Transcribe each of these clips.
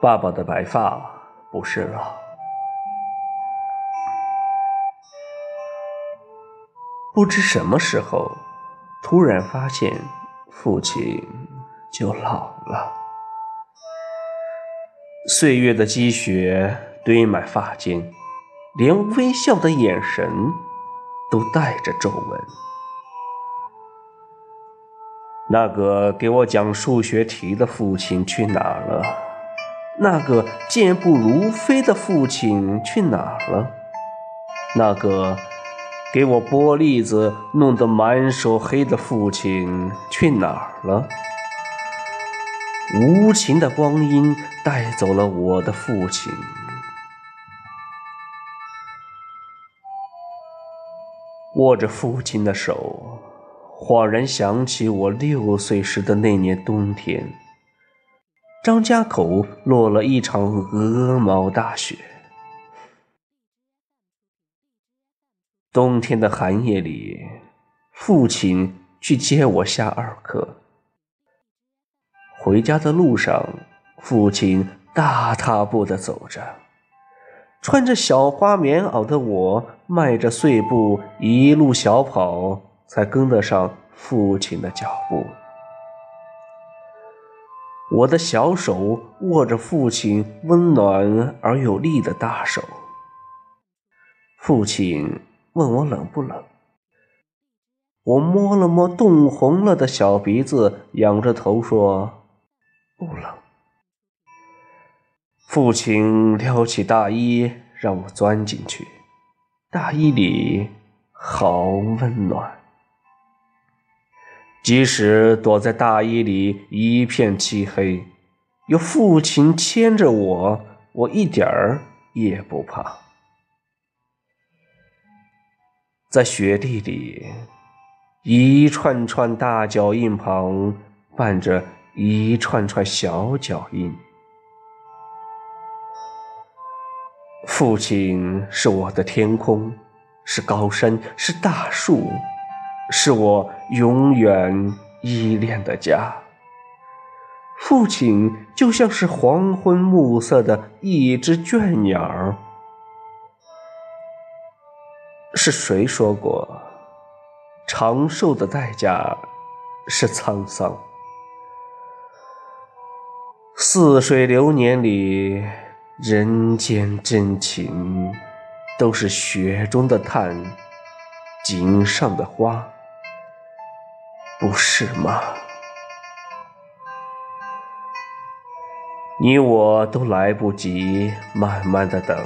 爸爸的白发不是老。不知什么时候，突然发现父亲就老了，岁月的积雪堆满发间，连微笑的眼神都带着皱纹。那个给我讲数学题的父亲去哪了？那个健步如飞的父亲去哪儿了？那个给我剥栗子弄得满手黑的父亲去哪儿了？无情的光阴带走了我的父亲。握着父亲的手。恍然想起我六岁时的那年冬天，张家口落了一场鹅毛大雪。冬天的寒夜里，父亲去接我下二课。回家的路上，父亲大踏步的走着，穿着小花棉袄的我迈着碎步一路小跑。才跟得上父亲的脚步。我的小手握着父亲温暖而有力的大手。父亲问我冷不冷，我摸了摸冻红了的小鼻子，仰着头说：“不冷。”父亲撩起大衣让我钻进去，大衣里好温暖。即使躲在大衣里一片漆黑，有父亲牵着我，我一点儿也不怕。在雪地里，一串串大脚印旁伴着一串串小脚印。父亲是我的天空，是高山，是大树。是我永远依恋的家。父亲就像是黄昏暮色的一只倦鸟。是谁说过，长寿的代价是沧桑？似水流年里，人间真情都是雪中的炭，井上的花。不是吗？你我都来不及慢慢的等，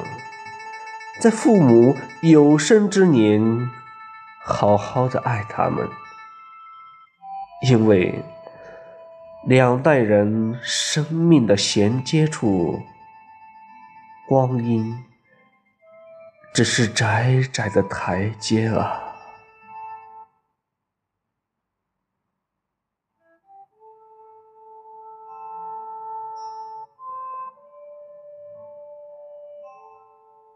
在父母有生之年，好好的爱他们，因为两代人生命的衔接处，光阴只是窄窄的台阶啊。